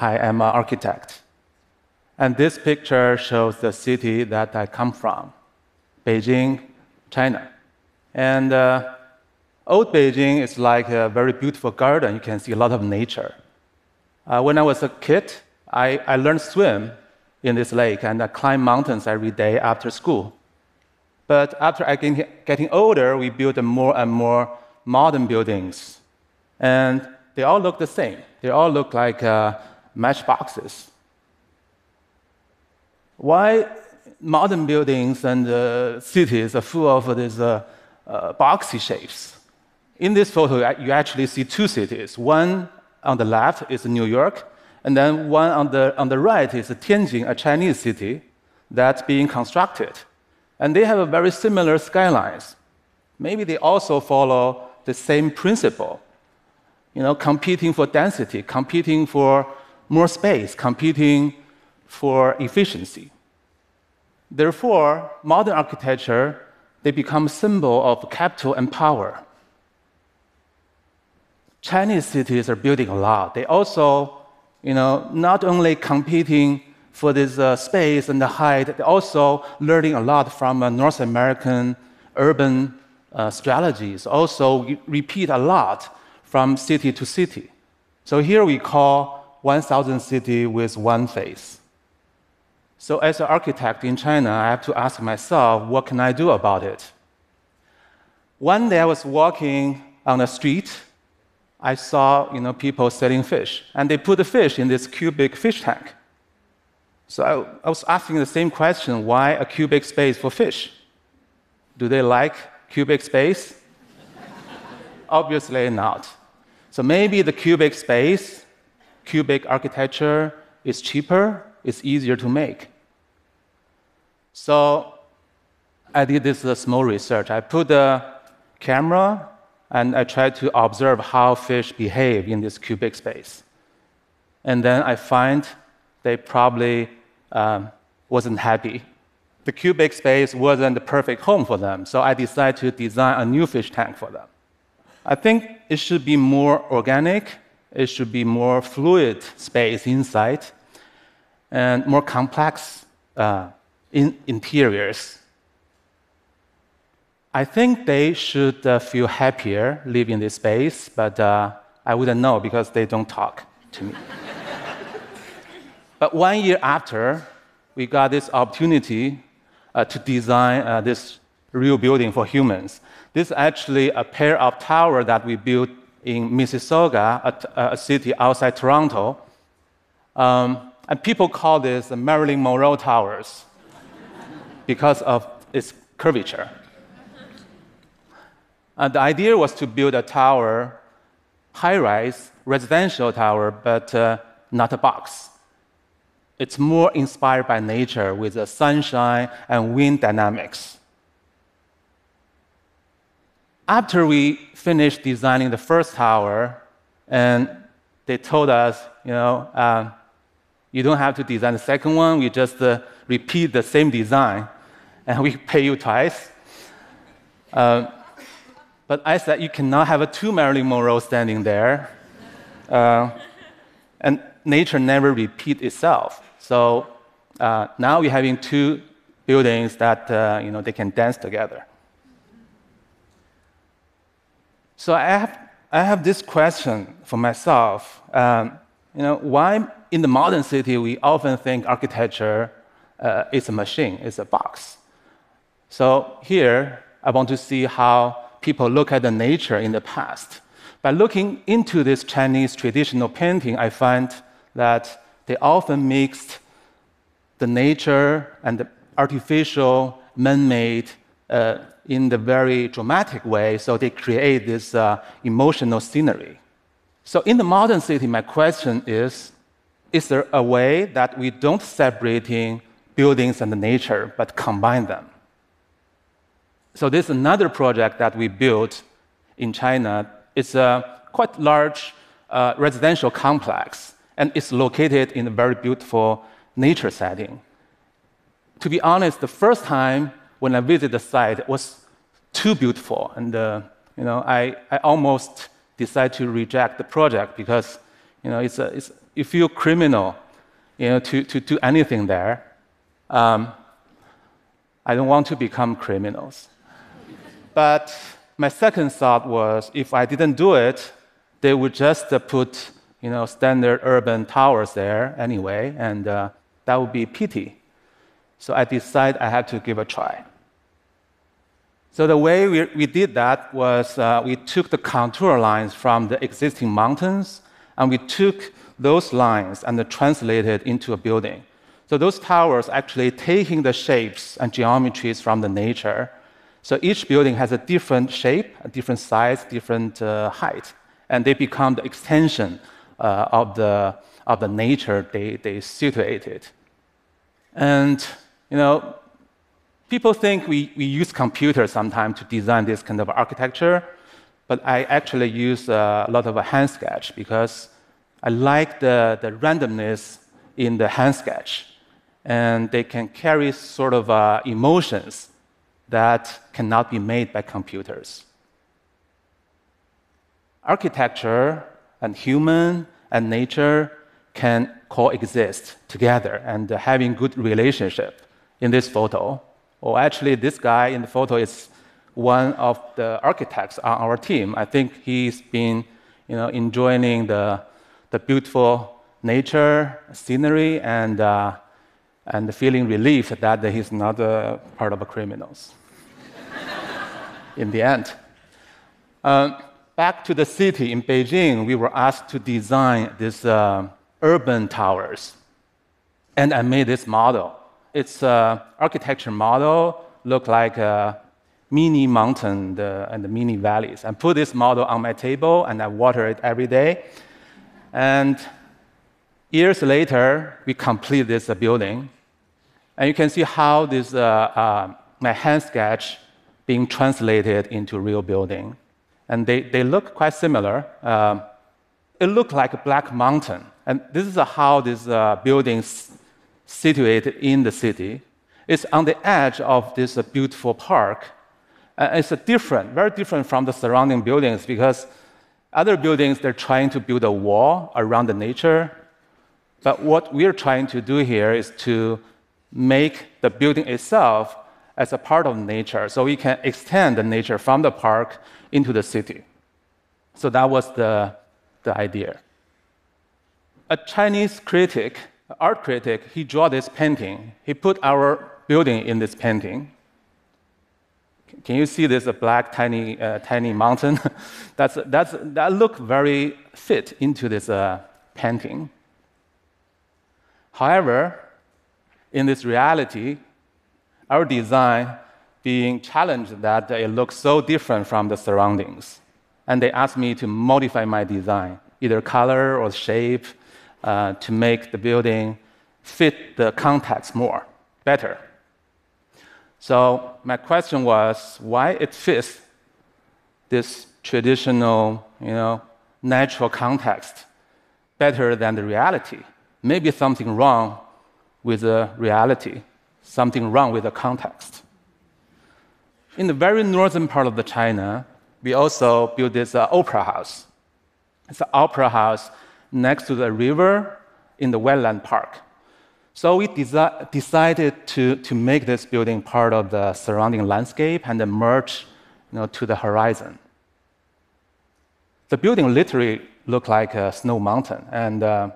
I am an architect. And this picture shows the city that I come from, Beijing, China. And uh, old Beijing is like a very beautiful garden. You can see a lot of nature. Uh, when I was a kid, I, I learned swim in this lake and I climb mountains every day after school. But after I get getting older, we built more and more modern buildings. And they all look the same. They all look like uh, matchboxes. Why modern buildings and uh, cities are full of these uh, uh, boxy shapes? In this photo, you actually see two cities. One on the left is New York, and then one on the, on the right is Tianjin, a Chinese city that's being constructed. And they have a very similar skylines. Maybe they also follow the same principle. You know, competing for density, competing for more space, competing for efficiency. Therefore, modern architecture, they become a symbol of capital and power. Chinese cities are building a lot. They also, you know, not only competing for this uh, space and the height, they're also learning a lot from uh, North American urban uh, strategies. Also, repeat a lot from city to city. So here we call 1,000 city with one face. So as an architect in China, I have to ask myself, what can I do about it? One day I was walking on the street I saw you know, people selling fish, and they put the fish in this cubic fish tank. So I, I was asking the same question why a cubic space for fish? Do they like cubic space? Obviously not. So maybe the cubic space, cubic architecture is cheaper, it's easier to make. So I did this uh, small research. I put the camera and I tried to observe how fish behave in this cubic space. And then I find they probably um, wasn't happy. The cubic space wasn't the perfect home for them, so I decided to design a new fish tank for them. I think it should be more organic, it should be more fluid space inside, and more complex uh, in interiors I think they should uh, feel happier living in this space, but uh, I wouldn't know because they don't talk to me. but one year after, we got this opportunity uh, to design uh, this real building for humans. This is actually a pair of towers that we built in Mississauga, a, a city outside Toronto. Um, and people call this the Marilyn Monroe Towers because of its curvature. Uh, the idea was to build a tower, high rise, residential tower, but uh, not a box. It's more inspired by nature with the sunshine and wind dynamics. After we finished designing the first tower, and they told us, you know, uh, you don't have to design the second one, we just uh, repeat the same design, and we pay you twice. Uh, but I said, you cannot have a two Marilyn Monroe standing there. Uh, and nature never repeats itself. So uh, now we're having two buildings that uh, you know, they can dance together. So I have, I have this question for myself. Um, you know, why in the modern city we often think architecture uh, is a machine, is a box? So here I want to see how people look at the nature in the past. By looking into this Chinese traditional painting, I find that they often mixed the nature and the artificial, man made, uh, in the very dramatic way, so they create this uh, emotional scenery. So, in the modern city, my question is Is there a way that we don't separating buildings and nature, but combine them? So this is another project that we built in China. It's a quite large uh, residential complex, and it's located in a very beautiful nature setting. To be honest, the first time when I visited the site, it was too beautiful, and uh, you know, I, I almost decided to reject the project because you know, it's, a, it's you feel criminal, you know, to, to do anything there. Um, I don't want to become criminals. but my second thought was if I didn't do it, they would just put you know, standard urban towers there anyway, and uh, that would be pity. So I decided I had to give a try. So the way we, we did that was uh, we took the contour lines from the existing mountains, and we took those lines and translated into a building. So those towers actually taking the shapes and geometries from the nature. So each building has a different shape, a different size, different uh, height, and they become the extension uh, of, the, of the nature they, they situated. And, you know, people think we, we use computers sometimes to design this kind of architecture, but I actually use a lot of a hand sketch because I like the, the randomness in the hand sketch. And they can carry sort of uh, emotions that cannot be made by computers. Architecture and human and nature can coexist together and having good relationship in this photo. Or actually, this guy in the photo is one of the architects on our team. I think he's been you know, enjoying the, the beautiful nature, scenery, and, uh, and feeling relief that he's not a part of criminals in the end. Um, back to the city in Beijing, we were asked to design these uh, urban towers. And I made this model. It's an architecture model, look like a mini mountain and the mini valleys. I put this model on my table and I water it every day. And years later, we complete this uh, building. And you can see how this, uh, uh, my hand sketch being translated into real building and they, they look quite similar. Um, it looked like a black mountain. And this is how this uh, building situated in the city. It's on the edge of this uh, beautiful park. And it's different, very different from the surrounding buildings because other buildings, they're trying to build a wall around the nature. But what we're trying to do here is to make the building itself as a part of nature so we can extend the nature from the park into the city. So that was the, the idea. A Chinese critic, art critic, he drew this painting. He put our building in this painting. Can you see this black tiny, uh, tiny mountain? that's, that's, that look very fit into this uh, painting. However, in this reality, our design being challenged that it looks so different from the surroundings. And they asked me to modify my design, either color or shape, uh, to make the building fit the context more, better. So my question was why it fits this traditional, you know, natural context better than the reality. Maybe something wrong with the reality, something wrong with the context. In the very northern part of the China, we also built this uh, opera house. It's an opera house next to the river in the wetland park. So we desi- decided to, to make this building part of the surrounding landscape and then merge you know, to the horizon. The building literally looked like a snow mountain, and, uh,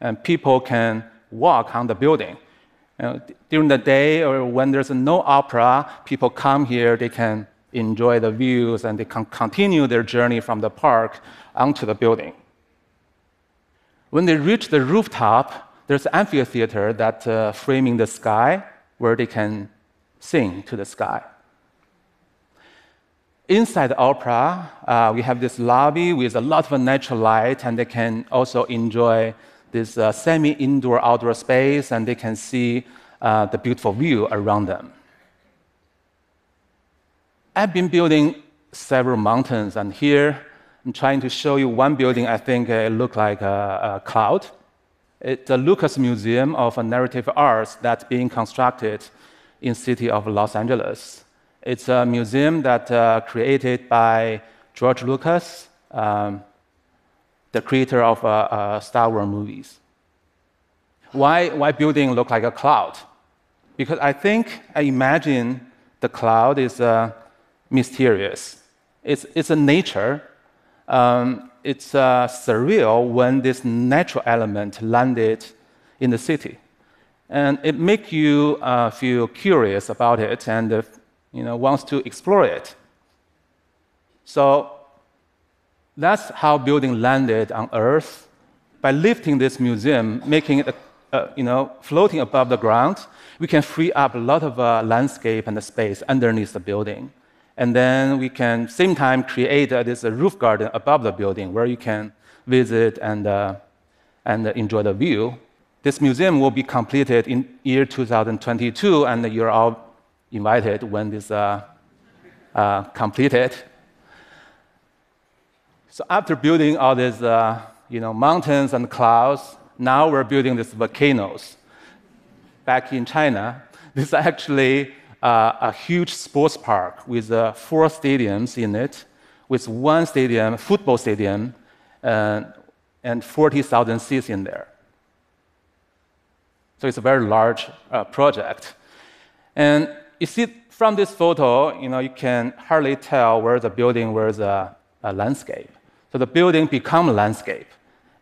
and people can walk on the building. You know, during the day or when there's no opera, people come here, they can enjoy the views and they can continue their journey from the park onto the building. When they reach the rooftop, there's an amphitheater that's uh, framing the sky where they can sing to the sky. Inside the opera, uh, we have this lobby with a lot of natural light, and they can also enjoy this uh, semi indoor outdoor space and they can see uh, the beautiful view around them. I've been building several mountains, and here I'm trying to show you one building I think it looks like a, a cloud. It's the Lucas Museum of Narrative Arts that's being constructed in the city of Los Angeles. It's a museum that uh, created by George Lucas, um, the creator of uh, uh, Star Wars movies. Why, why building look like a cloud? Because I think I imagine the cloud is uh, mysterious. It's, it's a nature. Um, it's uh, surreal when this natural element landed in the city. And it makes you uh, feel curious about it and uh, you know, wants to explore it. So that's how building landed on Earth by lifting this museum, making it uh, you know, floating above the ground. We can free up a lot of uh, landscape and space underneath the building. And then we can, same time, create uh, this roof garden above the building where you can visit and, uh, and enjoy the view. This museum will be completed in year 2022, and you're all invited when this uh, uh, completed. So after building all these uh, you know, mountains and clouds, now we're building these volcanoes. Back in China, this is actually a huge sports park with uh, four stadiums in it, with one stadium, football stadium, uh, and 40,000 seats in there. So it's a very large uh, project. And you see from this photo, you know, you can hardly tell where the building was a, a landscape. So the building become a landscape,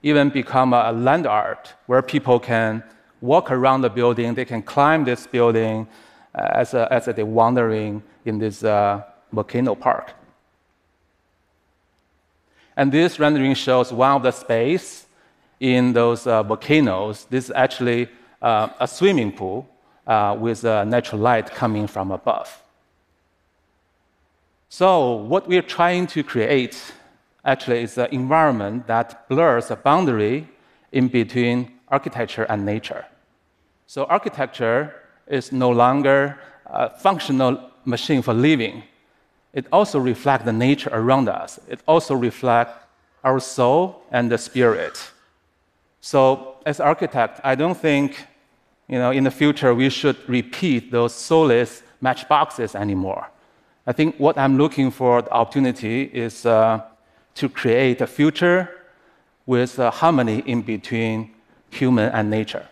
even become a land art where people can walk around the building, they can climb this building uh, as, a, as they're wandering in this uh, volcano park. And this rendering shows one of the space in those uh, volcanoes. This is actually uh, a swimming pool uh, with natural light coming from above. So, what we're trying to create actually is an environment that blurs the boundary in between architecture and nature. So, architecture is no longer a functional machine for living. It also reflects the nature around us. It also reflects our soul and the spirit. So, as architect, I don't think you know, in the future we should repeat those soulless matchboxes anymore. I think what I'm looking for the opportunity is uh, to create a future with a harmony in between human and nature.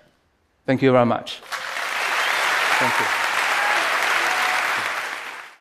Thank you very much. Thank you.